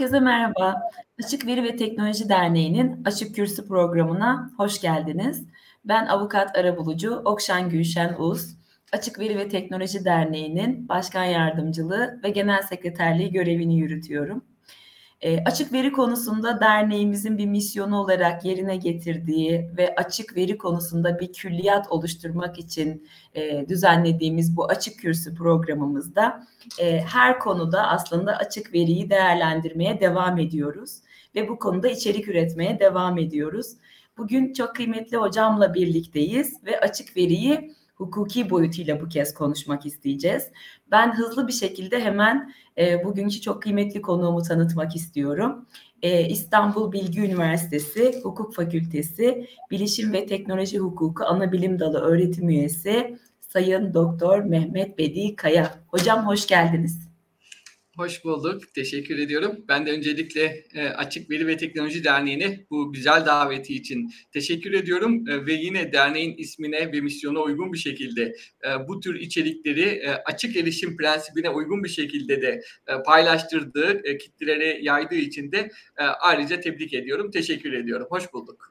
Herkese merhaba. Açık Veri ve Teknoloji Derneği'nin Açık Kürsü programına hoş geldiniz. Ben avukat arabulucu Okşan Gülşen Uz. Açık Veri ve Teknoloji Derneği'nin başkan yardımcılığı ve genel sekreterliği görevini yürütüyorum. E, açık veri konusunda derneğimizin bir misyonu olarak yerine getirdiği ve açık veri konusunda bir külliyat oluşturmak için e, düzenlediğimiz bu açık kürsü programımızda e, her konuda aslında açık veriyi değerlendirmeye devam ediyoruz ve bu konuda içerik üretmeye devam ediyoruz. Bugün çok kıymetli hocamla birlikteyiz ve açık veriyi hukuki boyutuyla bu kez konuşmak isteyeceğiz. Ben hızlı bir şekilde hemen e, bugünkü çok kıymetli konuğumu tanıtmak istiyorum. E, İstanbul Bilgi Üniversitesi Hukuk Fakültesi Bilişim ve Teknoloji Hukuku Anabilim Dalı öğretim üyesi Sayın Doktor Mehmet Bedi Kaya. Hocam hoş geldiniz. Hoş bulduk. Teşekkür ediyorum. Ben de öncelikle e, Açık Veri ve Teknoloji Derneği'ne bu güzel daveti için teşekkür ediyorum. E, ve yine derneğin ismine ve misyona uygun bir şekilde e, bu tür içerikleri e, açık erişim prensibine uygun bir şekilde de e, paylaştırdığı, e, kitlelere yaydığı için de e, ayrıca tebrik ediyorum. Teşekkür ediyorum. Hoş bulduk.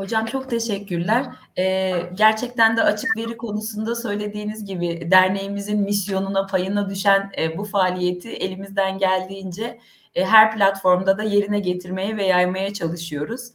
Hocam çok teşekkürler. Ee, gerçekten de açık veri konusunda söylediğiniz gibi derneğimizin misyonuna payına düşen e, bu faaliyeti elimizden geldiğince e, her platformda da yerine getirmeye ve yaymaya çalışıyoruz.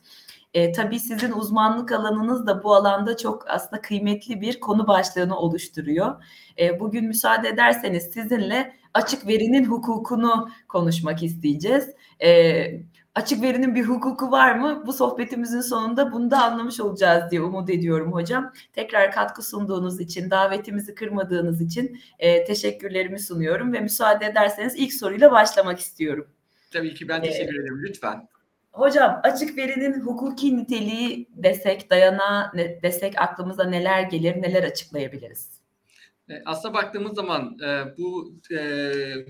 E, tabii sizin uzmanlık alanınız da bu alanda çok aslında kıymetli bir konu başlığını oluşturuyor. E, bugün müsaade ederseniz sizinle açık verinin hukukunu konuşmak isteyeceğiz. E, açık verinin bir hukuku var mı? Bu sohbetimizin sonunda bunu da anlamış olacağız diye umut ediyorum hocam. Tekrar katkı sunduğunuz için, davetimizi kırmadığınız için e, teşekkürlerimi sunuyorum ve müsaade ederseniz ilk soruyla başlamak istiyorum. Tabii ki ben teşekkür ee, ederim. Lütfen. Hocam açık verinin hukuki niteliği desek, dayana desek aklımıza neler gelir, neler açıklayabiliriz? E, aslına baktığımız zaman e, bu e,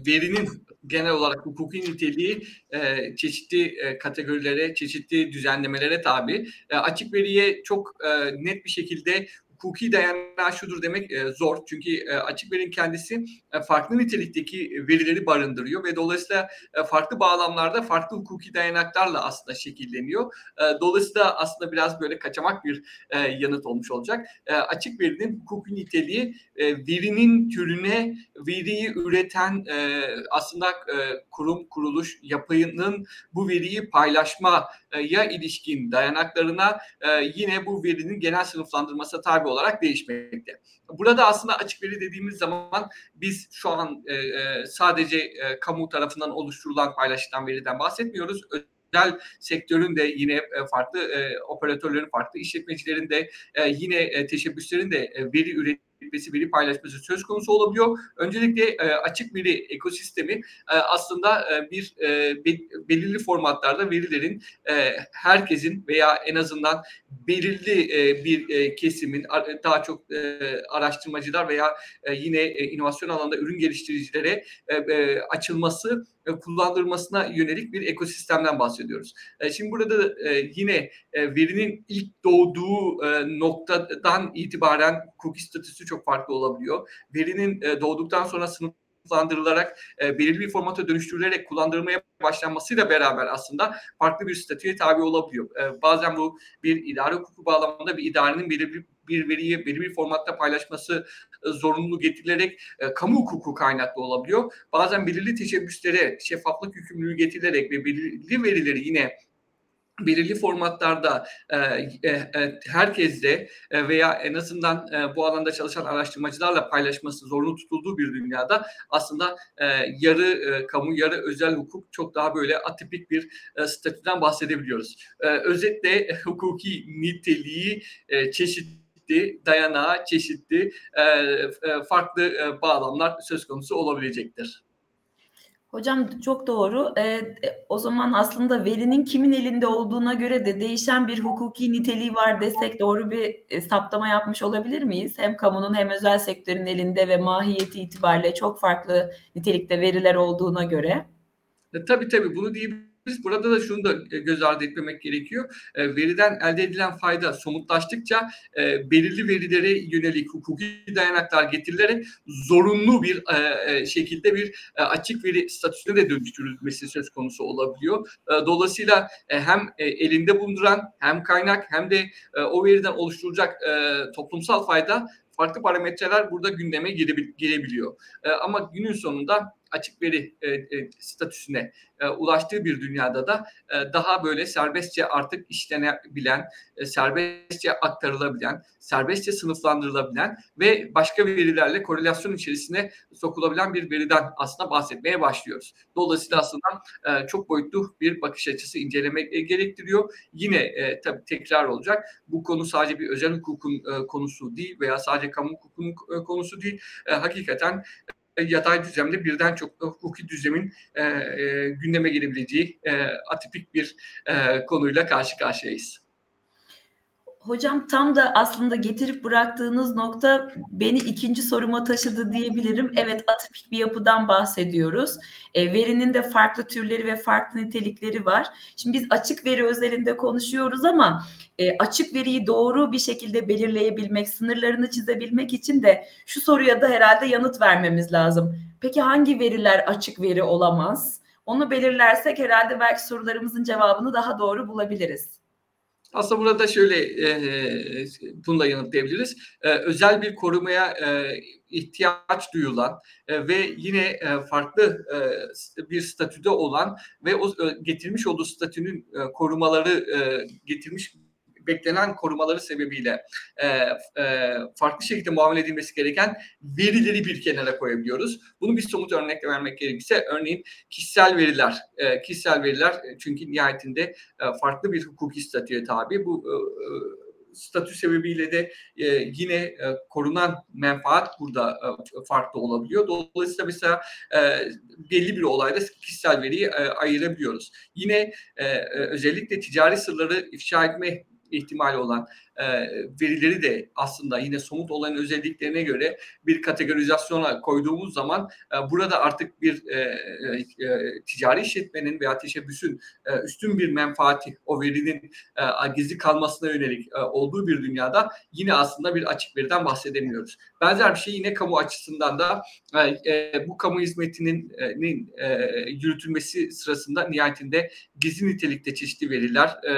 verinin genel olarak hukuki niteliği e, çeşitli e, kategorilere, çeşitli düzenlemelere tabi. E, açık veriye çok e, net bir şekilde hukuki dayanağı şudur demek e, zor. Çünkü e, açık verinin kendisi e, farklı nitelikteki verileri barındırıyor ve dolayısıyla e, farklı bağlamlarda farklı hukuki dayanaklarla aslında şekilleniyor. E, dolayısıyla aslında biraz böyle kaçamak bir e, yanıt olmuş olacak. E, açık verinin hukuki niteliği e, verinin türüne veriyi üreten e, aslında e, kurum, kuruluş, yapının bu veriyi paylaşmaya ilişkin dayanaklarına e, yine bu verinin genel sınıflandırması tabi olarak değişmekte. Burada aslında açık veri dediğimiz zaman biz şu an e, e, sadece e, kamu tarafından oluşturulan paylaşılan veriden bahsetmiyoruz özel sektörün de yine e, farklı e, operatörlerin, farklı işletmecilerin de e, yine e, teşebbüslerin de e, veri üretimi etmesi, veri paylaşması söz konusu olabiliyor. Öncelikle e, açık veri ekosistemi e, aslında e, bir e, be, belirli formatlarda verilerin e, herkesin veya en azından belirli e, bir e, kesimin daha çok e, araştırmacılar veya e, yine e, inovasyon alanında ürün geliştiricilere e, e, açılması kullandırmasına yönelik bir ekosistemden bahsediyoruz. E, şimdi burada e, yine verinin ilk doğduğu noktadan itibaren cookie statüsü çok farklı olabiliyor. Verinin doğduktan sonra sınıflandırılarak belirli bir formata dönüştürülerek kullandırmaya başlanmasıyla beraber aslında farklı bir statüye tabi olabiliyor. bazen bu bir idare hukuku bağlamında bir idarenin belirli bir veriyi belirli bir formatta paylaşması e, zorunlu getirilerek e, kamu hukuku kaynaklı olabiliyor. Bazen belirli teşebbüslere şeffaflık yükümlülüğü getirilerek ve belirli verileri yine belirli formatlarda e, e, e, herkesle e, veya en azından e, bu alanda çalışan araştırmacılarla paylaşması zorunlu tutulduğu bir dünyada aslında e, yarı e, kamu yarı özel hukuk çok daha böyle atipik bir e, statüden bahsedebiliyoruz. E, özetle hukuki niteliği e, çeşitli çeşitli dayanağı, çeşitli e, e, farklı e, bağlamlar söz konusu olabilecektir. Hocam çok doğru. Ee, o zaman aslında verinin kimin elinde olduğuna göre de değişen bir hukuki niteliği var desek doğru bir e, saptama yapmış olabilir miyiz? Hem kamunun hem özel sektörün elinde ve mahiyeti itibariyle çok farklı nitelikte veriler olduğuna göre. E, tabii tabii bunu diyebiliriz diyebiliriz. Burada da şunu da göz ardı etmemek gerekiyor. Veriden elde edilen fayda somutlaştıkça belirli verilere yönelik hukuki dayanaklar getirilerek zorunlu bir şekilde bir açık veri statüsüne de dönüştürülmesi söz konusu olabiliyor. Dolayısıyla hem elinde bulunduran hem kaynak hem de o veriden oluşturulacak toplumsal fayda farklı parametreler burada gündeme girebiliyor. Ama günün sonunda açık veri e, e, statüsüne e, ulaştığı bir dünyada da e, daha böyle serbestçe artık işlenebilen, e, serbestçe aktarılabilen, serbestçe sınıflandırılabilen ve başka verilerle korelasyon içerisine sokulabilen bir veriden aslında bahsetmeye başlıyoruz. Dolayısıyla aslında e, çok boyutlu bir bakış açısı incelemek gerektiriyor. Yine e, tabii tekrar olacak. Bu konu sadece bir özel hukukun e, konusu değil veya sadece kamu hukukunun e, konusu değil. E, hakikaten yatay düzlemde birden çok hukuki düzemin e, e, gündeme gelebileceği e, atipik bir e, konuyla karşı karşıyayız. Hocam tam da aslında getirip bıraktığınız nokta beni ikinci soruma taşıdı diyebilirim. Evet atipik bir yapıdan bahsediyoruz. E, verinin de farklı türleri ve farklı nitelikleri var. Şimdi biz açık veri özelinde konuşuyoruz ama e, açık veriyi doğru bir şekilde belirleyebilmek, sınırlarını çizebilmek için de şu soruya da herhalde yanıt vermemiz lazım. Peki hangi veriler açık veri olamaz? Onu belirlersek herhalde belki sorularımızın cevabını daha doğru bulabiliriz. Aslında burada şöyle e, bunu da yanıtlayabiliriz. E, özel bir korumaya e, ihtiyaç duyulan e, ve yine e, farklı e, bir statüde olan ve o e, getirmiş olduğu statünün e, korumaları e, getirmiş beklenen korumaları sebebiyle e, e, farklı şekilde muamele edilmesi gereken verileri bir kenara koyabiliyoruz. Bunu bir somut örnekle vermek gerekirse örneğin kişisel veriler, e, kişisel veriler e, çünkü nihayetinde e, farklı bir hukuki statüye tabi. Bu e, e statü sebebiyle de e, yine e, korunan menfaat burada e, farklı olabiliyor. Dolayısıyla mesela e, belli bir olayda kişisel veriyi e, ayırabiliyoruz. Yine e, e özellikle ticari sırları ifşa etme ihtimali olan e, verileri de aslında yine somut olan özelliklerine göre bir kategorizasyona koyduğumuz zaman e, burada artık bir e, e, e, ticari işletmenin veya teşebbüsün e, üstün bir menfaati o verinin e, gizli kalmasına yönelik e, olduğu bir dünyada yine aslında bir açık veriden bahsedemiyoruz. Benzer bir şey yine kamu açısından da e, e, bu kamu hizmetinin e, e, yürütülmesi sırasında nihayetinde gizli nitelikte çeşitli veriler e,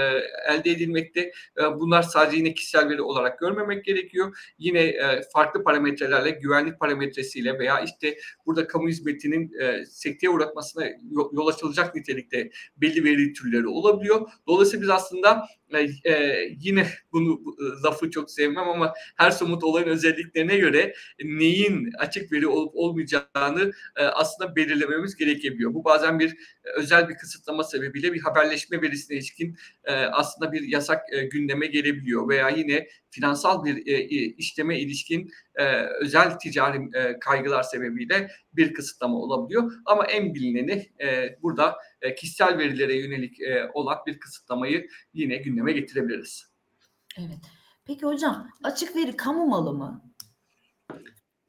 elde edilmekte. E, bunlar sadece yine kişisel veri olarak görmemek gerekiyor. Yine e, farklı parametrelerle, güvenlik parametresiyle veya işte burada kamu hizmetinin e, sekteye uğratmasına yol açılacak nitelikte belli veri türleri olabiliyor. Dolayısıyla biz aslında e, yine bunu e, lafı çok sevmem ama her somut olayın özelliklerine göre neyin açık veri olup olmayacağını e, aslında belirlememiz gerekebiliyor. Bu bazen bir e, özel bir kısıtlama sebebiyle bir haberleşme verisine ilişkin e, aslında bir yasak e, gündeme gelebiliyor veya yine finansal bir e, işleme ilişkin e, özel ticari e, kaygılar sebebiyle bir kısıtlama olabiliyor. Ama en bilineni e, burada e, kişisel verilere yönelik e, olan bir kısıtlamayı yine gündeme getirebiliriz. Evet. Peki hocam açık veri kamu malı mı?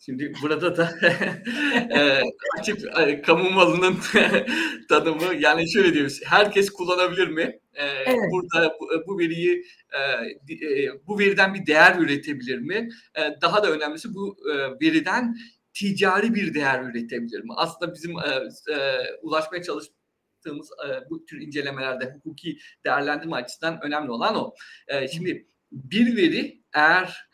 Şimdi burada da e, açık e, kamu malının tanımı yani şöyle diyoruz. Herkes kullanabilir mi? E, evet. Burada bu, bu veriyi e, e, bu veriden bir değer üretebilir mi? E, daha da önemlisi bu e, veriden ticari bir değer üretebilir mi? Aslında bizim e, e, ulaşmaya çalıştığımız e, bu tür incelemelerde hukuki değerlendirme açısından önemli olan o. E, şimdi bir veri eğer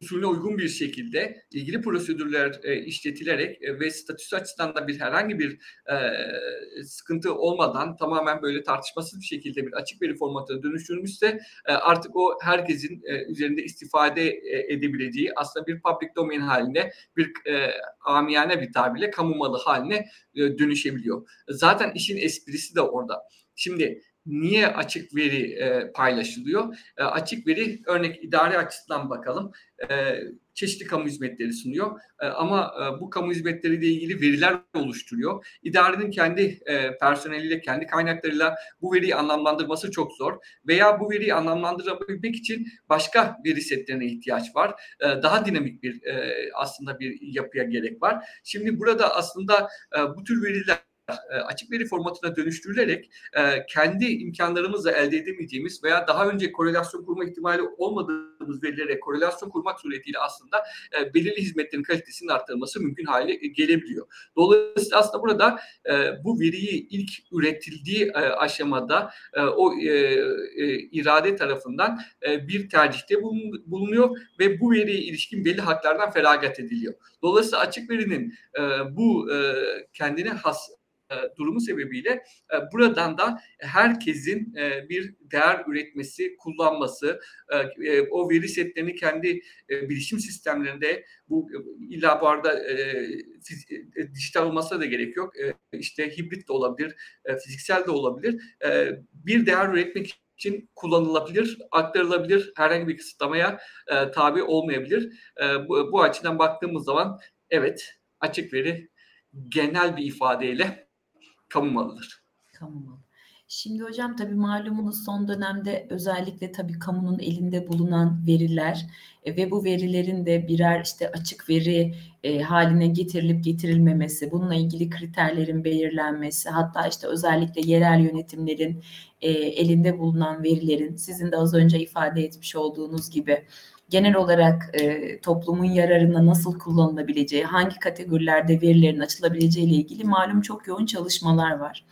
usulüne uygun bir şekilde ilgili prosedürler e, işletilerek e, ve statüsü açısından da bir herhangi bir e, sıkıntı olmadan tamamen böyle tartışmasız bir şekilde bir açık veri formatına dönüştürülmüşse e, artık o herkesin e, üzerinde istifade e, edebileceği aslında bir public domain haline bir e, amiyane bir tabirle kamu malı haline e, dönüşebiliyor. Zaten işin esprisi de orada. Şimdi niye açık veri e, paylaşılıyor? E, açık veri örnek idari açısından bakalım. E, çeşitli kamu hizmetleri sunuyor. E, ama e, bu kamu hizmetleriyle ilgili veriler oluşturuyor. İdarenin kendi e, personeliyle, kendi kaynaklarıyla bu veriyi anlamlandırması çok zor. Veya bu veriyi anlamlandırabilmek için başka veri setlerine ihtiyaç var. E, daha dinamik bir e, aslında bir yapıya gerek var. Şimdi burada aslında e, bu tür veriler e, açık veri formatına dönüştürülerek e, kendi imkanlarımızla elde edemeyeceğimiz veya daha önce korelasyon kurma ihtimali olmadığımız verilere korelasyon kurmak suretiyle aslında e, belirli hizmetlerin kalitesinin arttırılması mümkün hale gelebiliyor. Dolayısıyla aslında burada bu veriyi ilk üretildiği aşamada o irade tarafından bir tercihte bulunuyor ve bu veriye ilişkin belli haklardan feragat ediliyor. Dolayısıyla açık verinin bu kendine has durumu sebebiyle e, buradan da herkesin e, bir değer üretmesi, kullanması, o veri setlerini kendi bilişim sistemlerinde bu illa bu arada dijital olmasına da gerek yok. İşte hibrit de olabilir, fiziksel de olabilir. Bir değer üretmek için kullanılabilir, aktarılabilir, herhangi bir kısıtlamaya tabi olmayabilir. Bu açıdan baktığımız zaman evet açık veri genel bir ifadeyle kamu malıdır. Kamu malı. Şimdi hocam tabii malumunuz son dönemde özellikle tabii kamunun elinde bulunan veriler e, ve bu verilerin de birer işte açık veri e, haline getirilip getirilmemesi, bununla ilgili kriterlerin belirlenmesi, hatta işte özellikle yerel yönetimlerin e, elinde bulunan verilerin sizin de az önce ifade etmiş olduğunuz gibi genel olarak e, toplumun yararına nasıl kullanılabileceği, hangi kategorilerde verilerin açılabileceği ile ilgili malum çok yoğun çalışmalar var.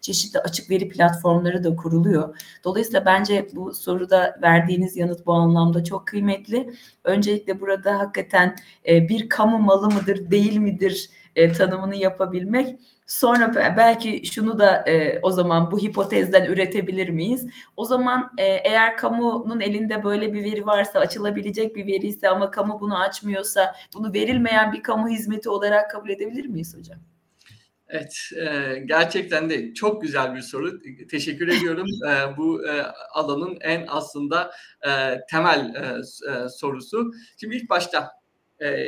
Çeşitli açık veri platformları da kuruluyor. Dolayısıyla bence bu soruda verdiğiniz yanıt bu anlamda çok kıymetli. Öncelikle burada hakikaten e, bir kamu malı mıdır, değil midir e, tanımını yapabilmek Sonra belki şunu da e, o zaman bu hipotezden üretebilir miyiz? O zaman e, eğer kamunun elinde böyle bir veri varsa açılabilecek bir veri ise ama kamu bunu açmıyorsa bunu verilmeyen bir kamu hizmeti olarak kabul edebilir miyiz hocam? Evet, e, gerçekten de çok güzel bir soru. Teşekkür ediyorum. e, bu e, alanın en aslında e, temel e, e sorusu. Şimdi ilk başta e,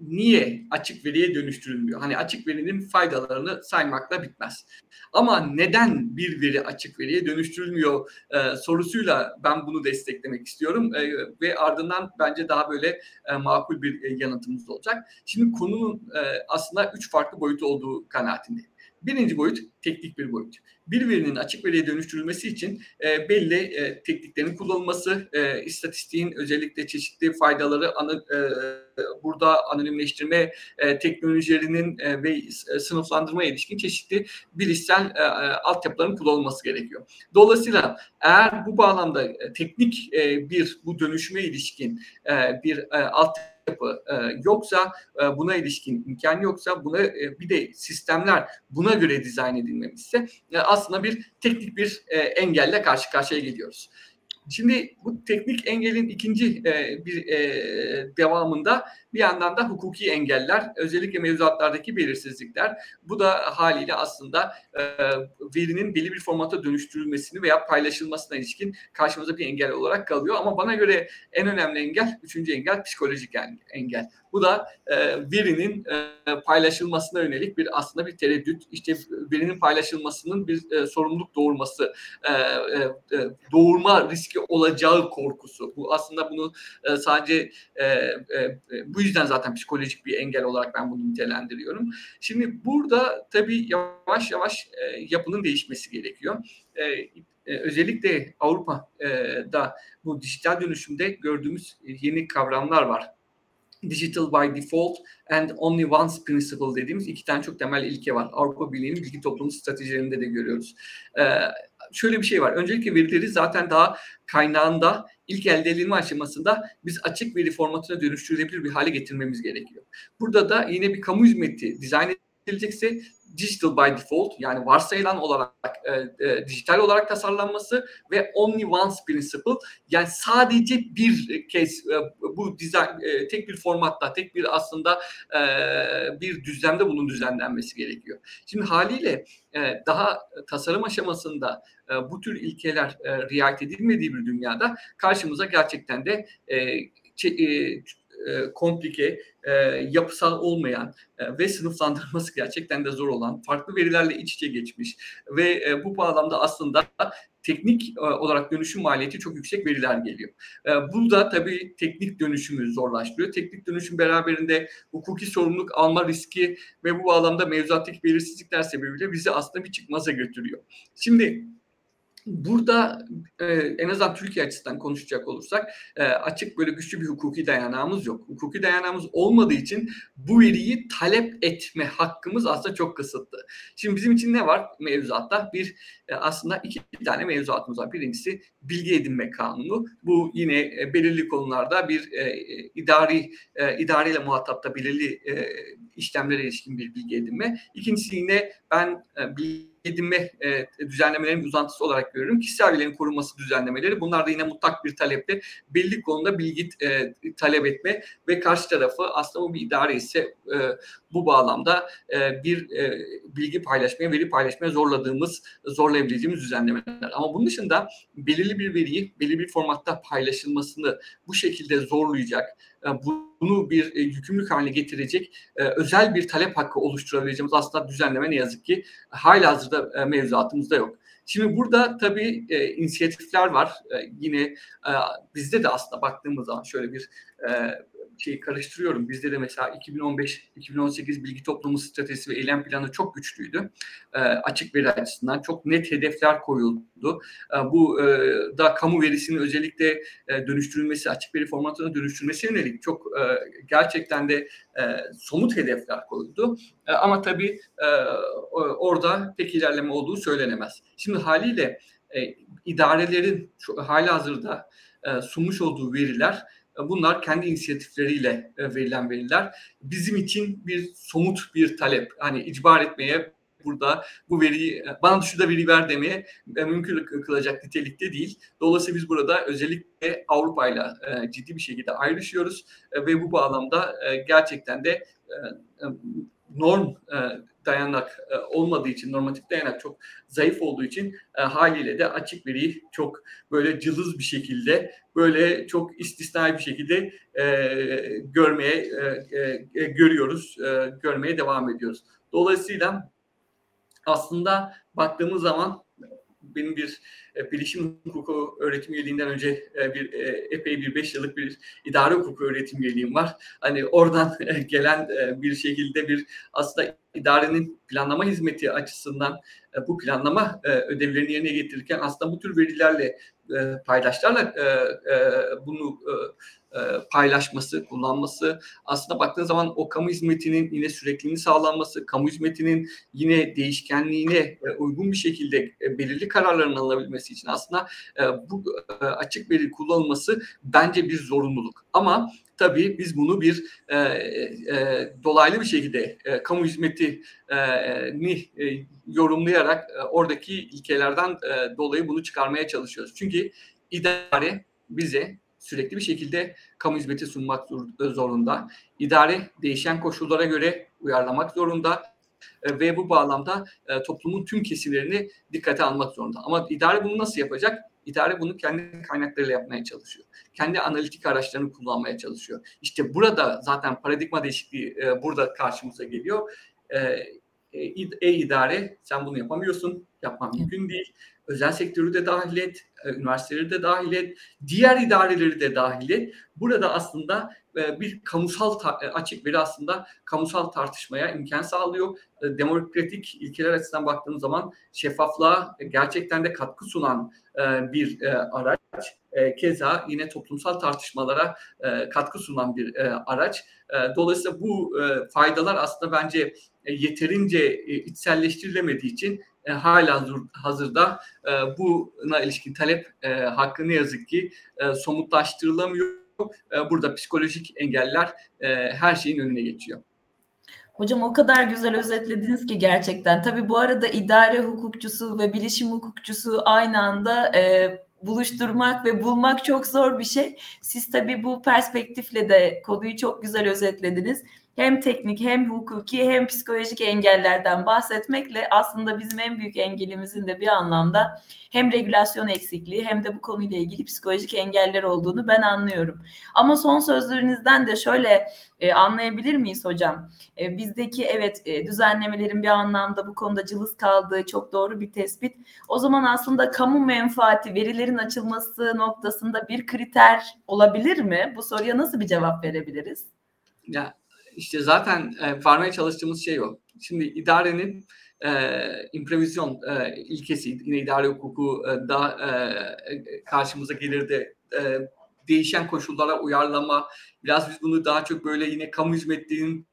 niye açık veriye dönüştürülmüyor? Hani açık verinin faydalarını saymakla bitmez. Ama neden bir veri açık veriye dönüştürülmüyor e, sorusuyla ben bunu desteklemek istiyorum e, ve ardından bence daha böyle e, makul bir e, yanıtımız olacak. Şimdi konunun e, aslında üç farklı boyutu olduğu kanaatindeyim. Birinci boyut teknik bir boyut. Bir verinin açık veriye dönüştürülmesi için e, belli e, tekniklerin kullanılması, e, istatistiğin özellikle çeşitli faydaları anı, e, burada anonimleştirme e, teknolojilerinin e, ve e, sınıflandırma ilişkin çeşitli bilişsel e, e, altyapıların kullanılması gerekiyor. Dolayısıyla eğer bu bağlamda e, teknik e, bir bu dönüşüme ilişkin e, bir e, altyapı yapı e, yoksa e, buna ilişkin imkan yoksa buna e, bir de sistemler buna göre dizayn edilmemişse e, aslında bir teknik bir e, engelle karşı karşıya geliyoruz. Şimdi bu teknik engelin ikinci e, bir e, devamında bir yandan da hukuki engeller, özellikle mevzuatlardaki belirsizlikler. Bu da haliyle aslında e, verinin belli bir formata dönüştürülmesini veya paylaşılmasına ilişkin karşımıza bir engel olarak kalıyor. Ama bana göre en önemli engel, üçüncü engel psikolojik engel. Bu da e, verinin e, paylaşılmasına yönelik bir aslında bir tereddüt, işte verinin paylaşılmasının bir e, sorumluluk doğurması, e, e, doğurma riski olacağı korkusu. Bu aslında bunu e, sadece e, e, bu yüzden zaten psikolojik bir engel olarak ben bunu nitelendiriyorum. Şimdi burada tabii yavaş yavaş e, yapının değişmesi gerekiyor. E, e, özellikle Avrupa'da bu dijital dönüşümde gördüğümüz yeni kavramlar var digital by default and only once principle dediğimiz iki tane çok temel ilke var. Avrupa Birliği'nin bilgi toplumu stratejilerinde de görüyoruz. Ee, şöyle bir şey var. Öncelikle verileri zaten daha kaynağında ilk elde edilme aşamasında biz açık veri formatına dönüştürülebilir bir hale getirmemiz gerekiyor. Burada da yine bir kamu hizmeti dizayn edilecekse digital by default yani varsayılan olarak e, e, dijital olarak tasarlanması ve only once principle yani sadece bir kez e, bu dizayn e, tek bir formatta tek bir aslında e, bir düzlemde bunun düzenlenmesi gerekiyor. Şimdi haliyle e, daha tasarım aşamasında e, bu tür ilkeler e, riayet edilmediği bir dünyada karşımıza gerçekten de e, e, e, komplike, e, yapısal olmayan e, ve sınıflandırması gerçekten de zor olan, farklı verilerle iç içe geçmiş ve e, bu bağlamda aslında teknik e, olarak dönüşüm maliyeti çok yüksek veriler geliyor. E, bu da tabii teknik dönüşümü zorlaştırıyor. Teknik dönüşüm beraberinde hukuki sorumluluk alma riski ve bu bağlamda mevzuattaki belirsizlikler sebebiyle bizi aslında bir çıkmaza götürüyor. Şimdi burada e, en azından Türkiye açısından konuşacak olursak e, açık böyle güçlü bir hukuki dayanağımız yok. Hukuki dayanağımız olmadığı için bu veriyi talep etme hakkımız aslında çok kısıtlı. Şimdi bizim için ne var mevzuatta? Bir e, aslında iki tane mevzuatımız var. Birincisi bilgi edinme kanunu. Bu yine e, belirli konularda bir e, idari e, idareyle muhatapta belirli e, işlemlere ilişkin bir bilgi edinme. İkincisi yine ben e, bilgi edinme e, düzenlemelerinin uzantısı olarak görüyorum. Kişisel verilerin korunması düzenlemeleri. Bunlar da yine mutlak bir talepte belli konuda bilgi e, talep etme ve karşı tarafı aslında bu bir idare ise e, bu bağlamda e, bir e, bilgi paylaşmaya, veri paylaşmaya zorladığımız, zorlayabileceğimiz düzenlemeler. Ama bunun dışında belirli bir veriyi belirli bir formatta paylaşılmasını bu şekilde zorlayacak, bunu bir e, yükümlülük haline getirecek e, özel bir talep hakkı oluşturabileceğimiz aslında düzenleme ne yazık ki hala hazırda mevzuatımızda yok. Şimdi burada tabii e, inisiyatifler var. E, yine e, bizde de aslında baktığımız zaman şöyle bir e, şeyi karıştırıyorum. Bizde de mesela 2015-2018 bilgi toplumu stratejisi ve eylem planı çok güçlüydü. E, açık veri açısından çok net hedefler koyuldu. E, bu e, da kamu verisinin özellikle e, dönüştürülmesi, açık veri formatına dönüştürülmesi yönelik çok e, gerçekten de e, somut hedefler koyuldu. E, ama tabii e, orada pek ilerleme olduğu söylenemez. Şimdi haliyle e, idarelerin şu, hali hazırda e, sunmuş olduğu veriler Bunlar kendi inisiyatifleriyle e, verilen veriler. Bizim için bir somut bir talep. Hani icbar etmeye burada bu veriyi bana şu da veri ver demeye e, mümkün kılacak nitelikte değil. Dolayısıyla biz burada özellikle Avrupa ile ciddi bir şekilde ayrışıyoruz e, ve bu bağlamda gerçekten de norm dayanak e, olmadığı için, normatif dayanak çok zayıf olduğu için e, haliyle de açık veriyi çok böyle cılız bir şekilde, böyle çok istisnai bir şekilde e, görmeye e, e, görüyoruz, e, görmeye devam ediyoruz. Dolayısıyla aslında baktığımız zaman benim bir e, bilişim hukuku öğretim üyeliğinden önce e, bir e, epey bir beş yıllık bir idare hukuku öğretim üyeliğim var. Hani oradan e, gelen e, bir şekilde bir aslında idarenin planlama hizmeti açısından e, bu planlama e, ödevlerini yerine getirirken aslında bu tür verilerle e, paydaşlarla e, e, bunu e, paylaşması, kullanması aslında baktığın zaman o kamu hizmetinin yine sürekliliğini sağlanması, kamu hizmetinin yine değişkenliğine e, uygun bir şekilde e, belirli kararların alınabilmesi için aslında bu açık veri kullanılması bence bir zorunluluk. Ama tabii biz bunu bir e, e, dolaylı bir şekilde e, kamu hizmetini e, yorumlayarak e, oradaki ilkelerden e, dolayı bunu çıkarmaya çalışıyoruz. Çünkü idare bize sürekli bir şekilde kamu hizmeti sunmak zorunda. İdare değişen koşullara göre uyarlamak zorunda e, ve bu bağlamda e, toplumun tüm kesimlerini dikkate almak zorunda. Ama idare bunu nasıl yapacak? İdare bunu kendi kaynaklarıyla yapmaya çalışıyor. Kendi analitik araçlarını kullanmaya çalışıyor. İşte burada zaten paradigma değişikliği e, burada karşımıza geliyor. E-idare sen bunu yapamıyorsun. Yapman mümkün değil özel sektörü de dahil et, e, üniversiteleri de dahil et, diğer idareleri de dahil et. Burada aslında e, bir kamusal e, açık veri aslında kamusal tartışmaya imkan sağlıyor. Demokratik ilkeler açısından baktığımız zaman şeffaflığa gerçekten de katkı sunan bir araç. Keza yine toplumsal tartışmalara katkı sunan bir araç. Dolayısıyla bu faydalar aslında bence yeterince içselleştirilemediği için e, hala hazırda e, buna ilişkin talep e, hakkı ne yazık ki e, somutlaştırılamıyor. E, burada psikolojik engeller e, her şeyin önüne geçiyor. Hocam o kadar güzel özetlediniz ki gerçekten. Tabii bu arada idare hukukçusu ve bilişim hukukçusu aynı anda e, buluşturmak ve bulmak çok zor bir şey. Siz tabii bu perspektifle de konuyu çok güzel özetlediniz. Hem teknik hem hukuki hem psikolojik engellerden bahsetmekle aslında bizim en büyük engelimizin de bir anlamda hem regülasyon eksikliği hem de bu konuyla ilgili psikolojik engeller olduğunu ben anlıyorum. Ama son sözlerinizden de şöyle e, anlayabilir miyiz hocam? E, bizdeki evet e, düzenlemelerin bir anlamda bu konuda cılız kaldığı çok doğru bir tespit. O zaman aslında kamu menfaati verilerin açılması noktasında bir kriter olabilir mi? Bu soruya nasıl bir cevap verebiliriz? Ya işte zaten e, varmaya çalıştığımız şey o. Şimdi idarenin e, improvizyon e, ilkesi, yine idare hukuku e, da e, karşımıza gelir de e, değişen koşullara uyarlama, biraz biz bunu daha çok böyle yine kamu hizmetlerinin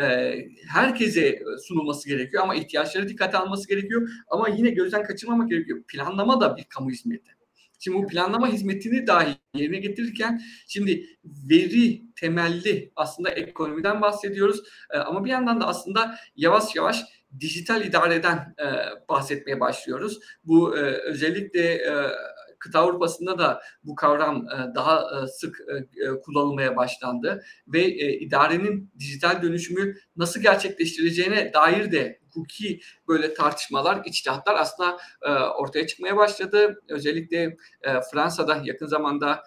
e, herkese sunulması gerekiyor ama ihtiyaçları dikkate alması gerekiyor ama yine gözden kaçırmamak gerekiyor. Planlama da bir kamu hizmeti. Şimdi bu planlama hizmetini dahi yerine getirirken şimdi veri temelli aslında ekonomiden bahsediyoruz. E, ama bir yandan da aslında yavaş yavaş dijital idareden e, bahsetmeye başlıyoruz. Bu e, özellikle e, kıta Avrupa'sında da bu kavram e, daha e, sık e, kullanılmaya başlandı ve idarenin dijital dönüşümü nasıl gerçekleştireceğine dair de hukuki böyle tartışmalar, içtihatlar aslında ortaya çıkmaya başladı. Özellikle Fransa'da yakın zamanda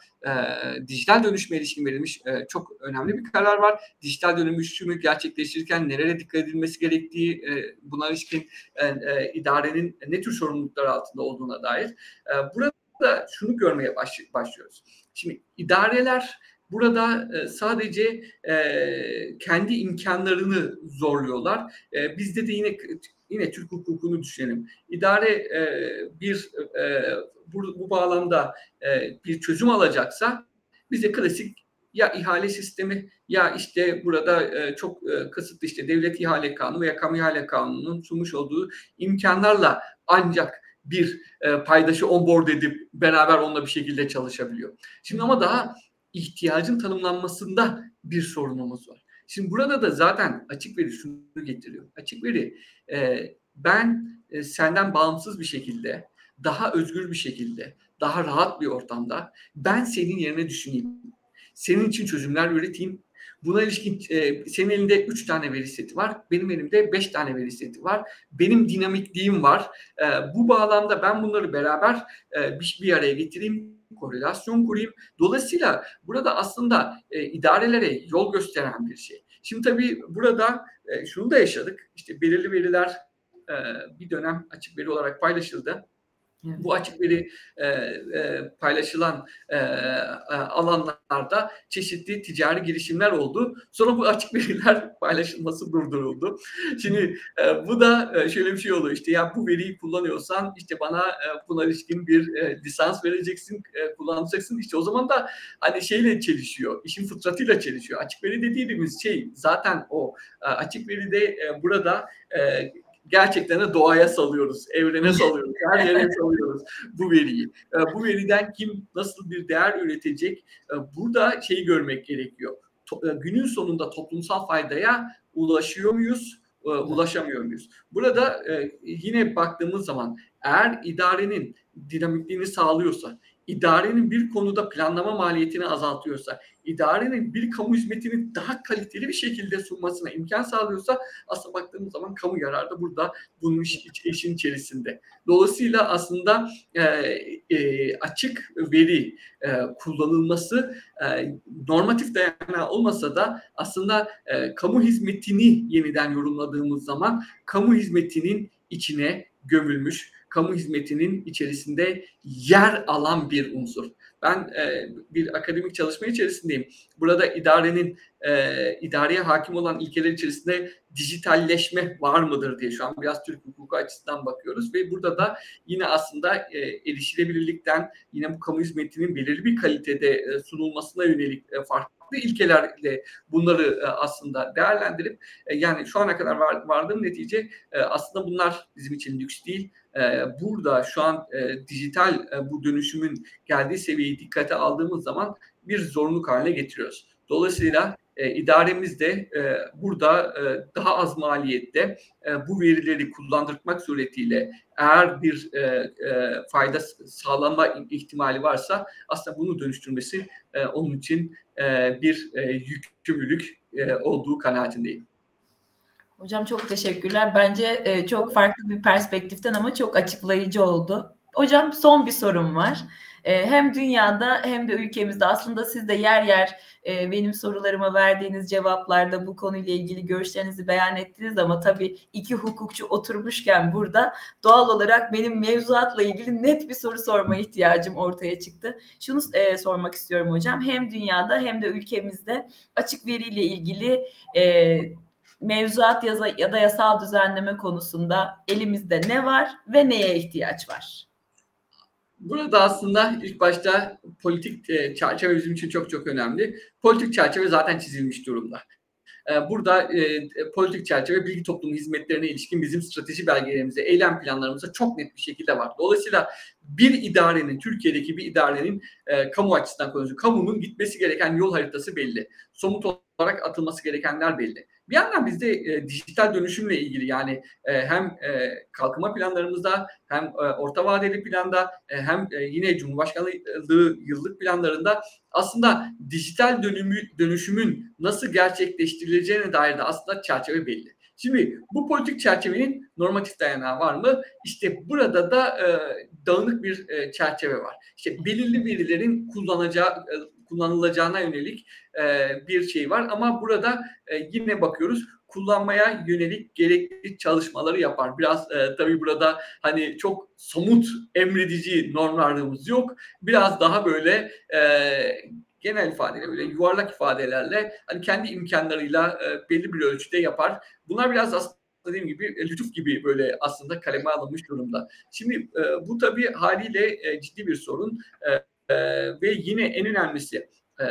dijital dönüşüme ilişkin verilmiş çok önemli bir karar var. Dijital dönüşümü gerçekleştirirken nereye dikkat edilmesi gerektiği, buna ilişkin idarenin ne tür sorumluluklar altında olduğuna dair. burada da şunu görmeye baş, başlıyoruz. Şimdi idareler burada e, sadece e, kendi imkanlarını zorluyorlar. E, bizde de yine yine Türk hukukunu düşünelim. İdare e, bir e, bu, bu bağlamda e, bir çözüm alacaksa bize klasik ya ihale sistemi ya işte burada e, çok e, kısıtlı işte devlet ihale kanunu veya kamu ihale kanununun sunmuş olduğu imkanlarla ancak bir e, paydaşı onboard edip beraber onunla bir şekilde çalışabiliyor. Şimdi ama daha ihtiyacın tanımlanmasında bir sorunumuz var. Şimdi burada da zaten açık veri şunu getiriyor. Açık veri e, ben e, senden bağımsız bir şekilde, daha özgür bir şekilde, daha rahat bir ortamda ben senin yerine düşüneyim. Senin için çözümler üreteyim Buna ilişkin e, senin elinde 3 tane veri seti var. Benim elimde 5 tane veri seti var. Benim dinamikliğim var. E, bu bağlamda ben bunları beraber e, bir, bir araya getireyim korelasyon kurayım. Dolayısıyla burada aslında e, idarelere yol gösteren bir şey. Şimdi tabii burada e, şunu da yaşadık. İşte belirli veriler e, bir dönem açık veri olarak paylaşıldı. Bu açık veri e, e, paylaşılan e, alanlarda çeşitli ticari girişimler oldu. Sonra bu açık veriler paylaşılması durduruldu. Şimdi e, bu da e, şöyle bir şey oluyor işte ya bu veriyi kullanıyorsan işte bana e, buna ilişkin bir e, lisans vereceksin, e, kullanacaksın. İşte o zaman da hani şeyle çelişiyor, işin fıtratıyla çelişiyor. Açık veri dediğimiz şey zaten o. E, açık veride e, burada e, gerçekten de doğaya salıyoruz, evrene salıyoruz, her yere salıyoruz bu veriyi. Ee, bu veriden kim nasıl bir değer üretecek? Ee, burada şeyi görmek gerekiyor. E, günün sonunda toplumsal faydaya ulaşıyor muyuz? E, ulaşamıyor muyuz? Burada e, yine baktığımız zaman eğer idarenin dinamikliğini sağlıyorsa, idarenin bir konuda planlama maliyetini azaltıyorsa, idarenin bir kamu hizmetini daha kaliteli bir şekilde sunmasına imkan sağlıyorsa aslında baktığımız zaman kamu yararı da burada bunun iş, işin içerisinde. Dolayısıyla aslında e, e, açık veri e, kullanılması e, normatif dayanağı olmasa da aslında e, kamu hizmetini yeniden yorumladığımız zaman kamu hizmetinin içine gömülmüş kamu hizmetinin içerisinde yer alan bir unsur. Ben e, bir akademik çalışma içerisindeyim. Burada idarenin e, idareye hakim olan ilkeler içerisinde dijitalleşme var mıdır diye şu an biraz Türk hukuku açısından bakıyoruz ve burada da yine aslında e, erişilebilirlikten yine bu kamu hizmetinin belirli bir kalitede e, sunulmasına yönelik e, farklı ilkelerle bunları e, aslında değerlendirip e, yani şu ana kadar var, vardığım netice e, aslında bunlar bizim için lüks değil. Burada şu an dijital bu dönüşümün geldiği seviyeyi dikkate aldığımız zaman bir zorunluluk haline getiriyoruz. Dolayısıyla e, idaremiz de e, burada e, daha az maliyette e, bu verileri kullandırmak suretiyle eğer bir e, e, fayda sağlanma ihtimali varsa aslında bunu dönüştürmesi e, onun için e, bir e, yükümlülük e, olduğu kanaatindeyim. Hocam çok teşekkürler. Bence e, çok farklı bir perspektiften ama çok açıklayıcı oldu. Hocam son bir sorum var. E, hem dünyada hem de ülkemizde aslında siz de yer yer e, benim sorularıma verdiğiniz cevaplarda bu konuyla ilgili görüşlerinizi beyan ettiniz ama tabii iki hukukçu oturmuşken burada doğal olarak benim mevzuatla ilgili net bir soru sorma ihtiyacım ortaya çıktı. Şunu e, sormak istiyorum hocam. Hem dünyada hem de ülkemizde açık veriyle ilgili e, mevzuat ya da yasal düzenleme konusunda elimizde ne var ve neye ihtiyaç var? Burada aslında ilk başta politik e, çerçeve bizim için çok çok önemli. Politik çerçeve zaten çizilmiş durumda. E, burada e, politik çerçeve bilgi toplumu hizmetlerine ilişkin bizim strateji belgelerimizde, eylem planlarımızda çok net bir şekilde var. Dolayısıyla bir idarenin, Türkiye'deki bir idarenin e, kamu açısından konuşuyor. Kamunun gitmesi gereken yol haritası belli. Somut olarak atılması gerekenler belli. Bir yandan bizde e, dijital dönüşümle ilgili yani e, hem e, kalkınma planlarımızda hem e, orta vadeli planda e, hem e, yine Cumhurbaşkanlığı yıllık planlarında aslında dijital dönümü, dönüşümün nasıl gerçekleştirileceğine dair de aslında çerçeve belli. Şimdi bu politik çerçevenin normatif dayanağı var mı? İşte burada da e, dağınık bir e, çerçeve var. İşte belirli verilerin kullanacağı e, kullanılacağına yönelik e, bir şey var ama burada e, yine bakıyoruz kullanmaya yönelik gerekli çalışmaları yapar. Biraz e, tabii burada hani çok somut emredici normlarımız yok. Biraz daha böyle e, genel ifadeyle böyle yuvarlak ifadelerle hani kendi imkanlarıyla e, belli bir ölçüde yapar. Bunlar biraz aslında dediğim gibi e, lütuf gibi böyle aslında kaleme alınmış durumda. Şimdi e, bu tabii haliyle e, ciddi bir sorun. E, e, ve yine en önemlisi e,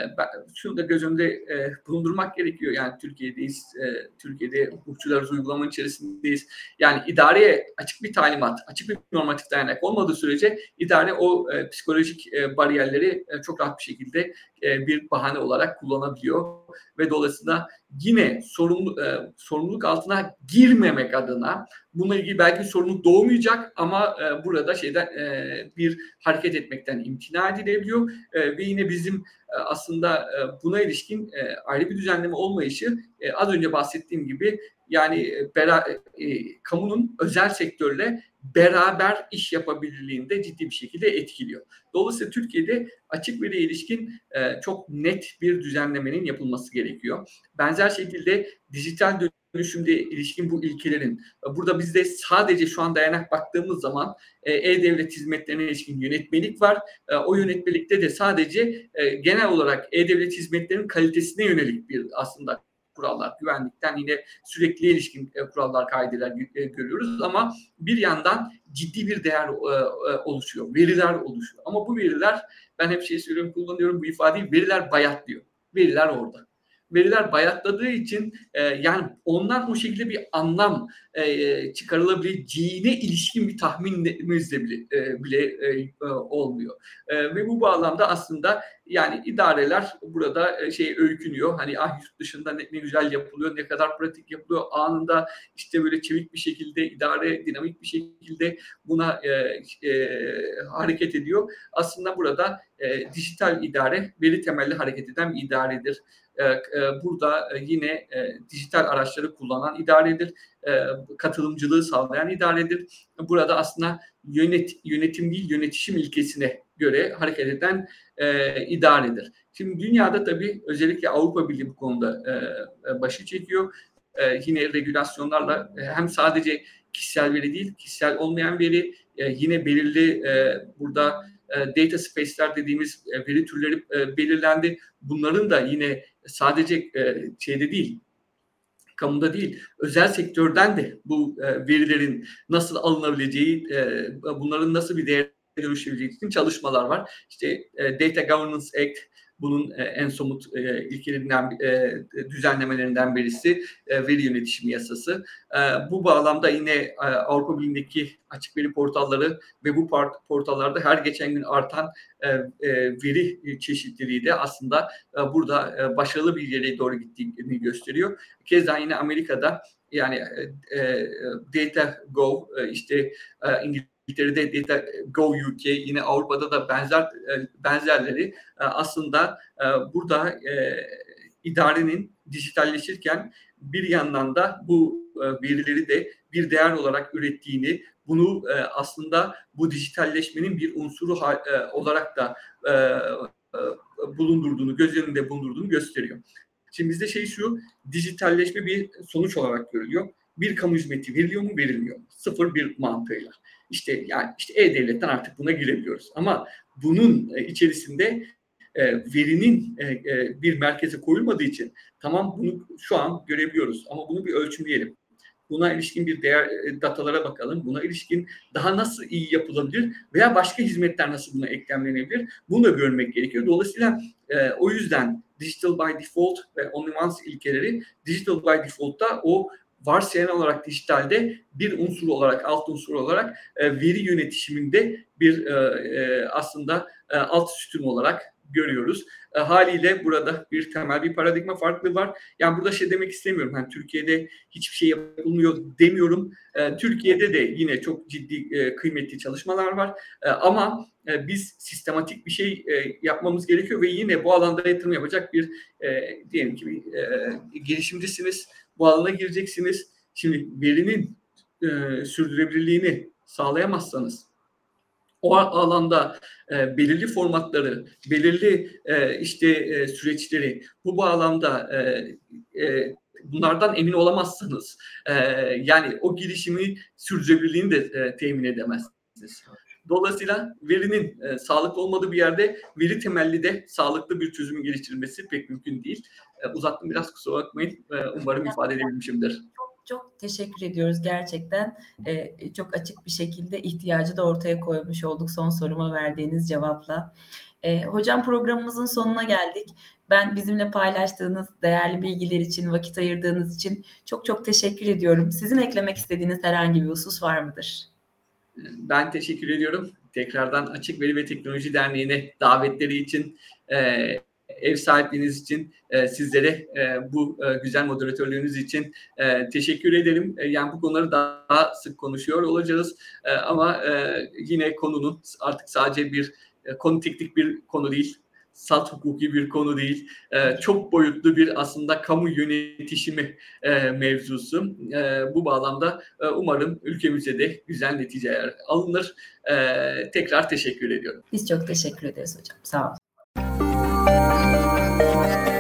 şunu da göz e, bulundurmak gerekiyor. Yani Türkiye'deyiz, e, Türkiye'de hukukçularız uygulamanın içerisindeyiz. Yani idareye açık bir talimat, açık bir normatif dayanak olmadığı sürece idare o e, psikolojik e, bariyerleri e, çok rahat bir şekilde e, bir bahane olarak kullanabiliyor ve dolayısıyla yine sorumlu, e, sorumluluk altına girmemek adına bununla ilgili belki sorumluluk doğmayacak ama e, burada şeyden e, bir hareket etmekten imtina edilebiliyor. E, ve yine bizim e, aslında e, buna ilişkin e, ayrı bir düzenleme olmayışı e, az önce bahsettiğim gibi yani e, bera, e, kamunun özel sektörle beraber iş yapabilirliğinde ciddi bir şekilde etkiliyor. Dolayısıyla Türkiye'de açık veriye ilişkin e, çok net bir düzenlemenin yapılması gerekiyor. Benzer şekilde dijital dönüşümde ilişkin bu ilkelerin e, burada bizde sadece şu an dayanak baktığımız zaman e, e-devlet hizmetlerine ilişkin yönetmelik var. E, o yönetmelikte de sadece e, genel olarak e-devlet hizmetlerinin kalitesine yönelik bir aslında kurallar, güvenlikten yine sürekli ilişkin e, kurallar, kaideler e, görüyoruz ama bir yandan ciddi bir değer e, oluşuyor, veriler oluşuyor. Ama bu veriler, ben hep şey söylüyorum, kullanıyorum bu ifadeyi, veriler bayatlıyor. Veriler orada veriler bayatladığı için e, yani ondan o şekilde bir anlam e, çıkarılabileceğine ilişkin bir tahminimiz de bile, e, bile e, olmuyor. E, ve bu bağlamda aslında yani idareler burada e, şey öykünüyor. Hani ah yurt dışında ne, ne güzel yapılıyor, ne kadar pratik yapılıyor. Anında işte böyle çevik bir şekilde idare dinamik bir şekilde buna e, e, hareket ediyor. Aslında burada e, dijital idare veri temelli hareket eden bir idaredir. E, e, burada e, yine dijital araçları kullanan idaredir. Katılımcılığı sağlayan idaredir. Burada aslında yönet, yönetim değil yönetişim ilkesine göre hareket eden idaredir. Şimdi dünyada tabii özellikle Avrupa Birliği bu konuda başı çekiyor. Yine regülasyonlarla hem sadece kişisel veri değil, kişisel olmayan veri yine belirli burada data space'ler dediğimiz veri türleri belirlendi. Bunların da yine sadece e, şeyde değil, kamuda değil, özel sektörden de bu e, verilerin nasıl alınabileceği, e, bunların nasıl bir değer dönüşebileceği için çalışmalar var. İşte e, Data Governance Act, bunun e, en somut e, ilkelerinden, e, düzenlemelerinden birisi veri yönetişimi yasası. Bu bağlamda yine Avrupa Birliği'ndeki açık veri portalları ve bu portallarda her geçen gün artan veri çeşitliliği de aslında burada başarılı bir yere doğru gittiğini gösteriyor. Keza yine Amerika'da yani e, Data Go işte İngiltere İngiltere'de Data Go UK yine Avrupa'da da benzer e, benzerleri e, aslında e, burada idarenin dijitalleşirken bir yandan da bu verileri de bir değer olarak ürettiğini, bunu aslında bu dijitalleşmenin bir unsuru olarak da bulundurduğunu, göz önünde bulundurduğunu gösteriyor. Şimdi bizde şey şu, dijitalleşme bir sonuç olarak görülüyor. Bir kamu hizmeti veriliyor mu, verilmiyor mu? Sıfır bir mantığıyla. İşte yani işte e-devletten artık buna girebiliyoruz. Ama bunun e, içerisinde e, verinin e, bir merkeze koyulmadığı için tamam bunu şu an görebiliyoruz ama bunu bir ölçümleyelim. Buna ilişkin bir değer datalara bakalım. Buna ilişkin daha nasıl iyi yapılabilir veya başka hizmetler nasıl buna eklemlenebilir? Bunu da görmek gerekiyor. Dolayısıyla e, o yüzden digital by default ve only once ilkeleri digital by default'ta o varsayılan olarak dijitalde bir unsur olarak, alt unsur olarak e, veri yönetişiminde bir e, e, aslında e, alt sütun olarak görüyoruz. E, haliyle burada bir temel bir paradigma farklı var. Yani burada şey demek istemiyorum. Yani Türkiye'de hiçbir şey yapılmıyor demiyorum. E, Türkiye'de de yine çok ciddi e, kıymetli çalışmalar var. E, ama e, biz sistematik bir şey e, yapmamız gerekiyor ve yine bu alanda yatırım yapacak bir e, diyelim ki bir e, girişimcisiniz. Bu alana gireceksiniz. Şimdi verinin e, sürdürülebilirliğini sağlayamazsanız o alanda e, belirli formatları, belirli e, işte e, süreçleri bu bağlamda e, e, bunlardan emin olamazsanız e, yani o girişimi sürdürülebilirliğini de e, temin edemezsiniz. Dolayısıyla verinin e, sağlıklı olmadığı bir yerde veri temelli de sağlıklı bir çözümün geliştirilmesi pek mümkün değil. E, uzattım biraz kusura bakmayın. E, umarım ifade edebilmişimdir çok teşekkür ediyoruz gerçekten. E, çok açık bir şekilde ihtiyacı da ortaya koymuş olduk son soruma verdiğiniz cevapla. E, hocam programımızın sonuna geldik. Ben bizimle paylaştığınız değerli bilgiler için, vakit ayırdığınız için çok çok teşekkür ediyorum. Sizin eklemek istediğiniz herhangi bir husus var mıdır? Ben teşekkür ediyorum. Tekrardan Açık Veri ve Teknoloji Derneği'ne davetleri için e, ev sahipliğiniz için e, sizlere e, bu e, güzel moderatörlüğünüz için e, teşekkür ederim. E, yani bu konuları daha sık konuşuyor olacağız. E, ama e, yine konunun artık sadece bir e, konu teknik bir konu değil, salt hukuki bir konu değil. E, çok boyutlu bir aslında kamu yönetişimi e, mevzusu. E, bu bağlamda e, umarım ülkemize de güzel neticeler alınır. E, tekrar teşekkür ediyorum. Biz çok teşekkür ederiz hocam. Sağ olun. Thank you.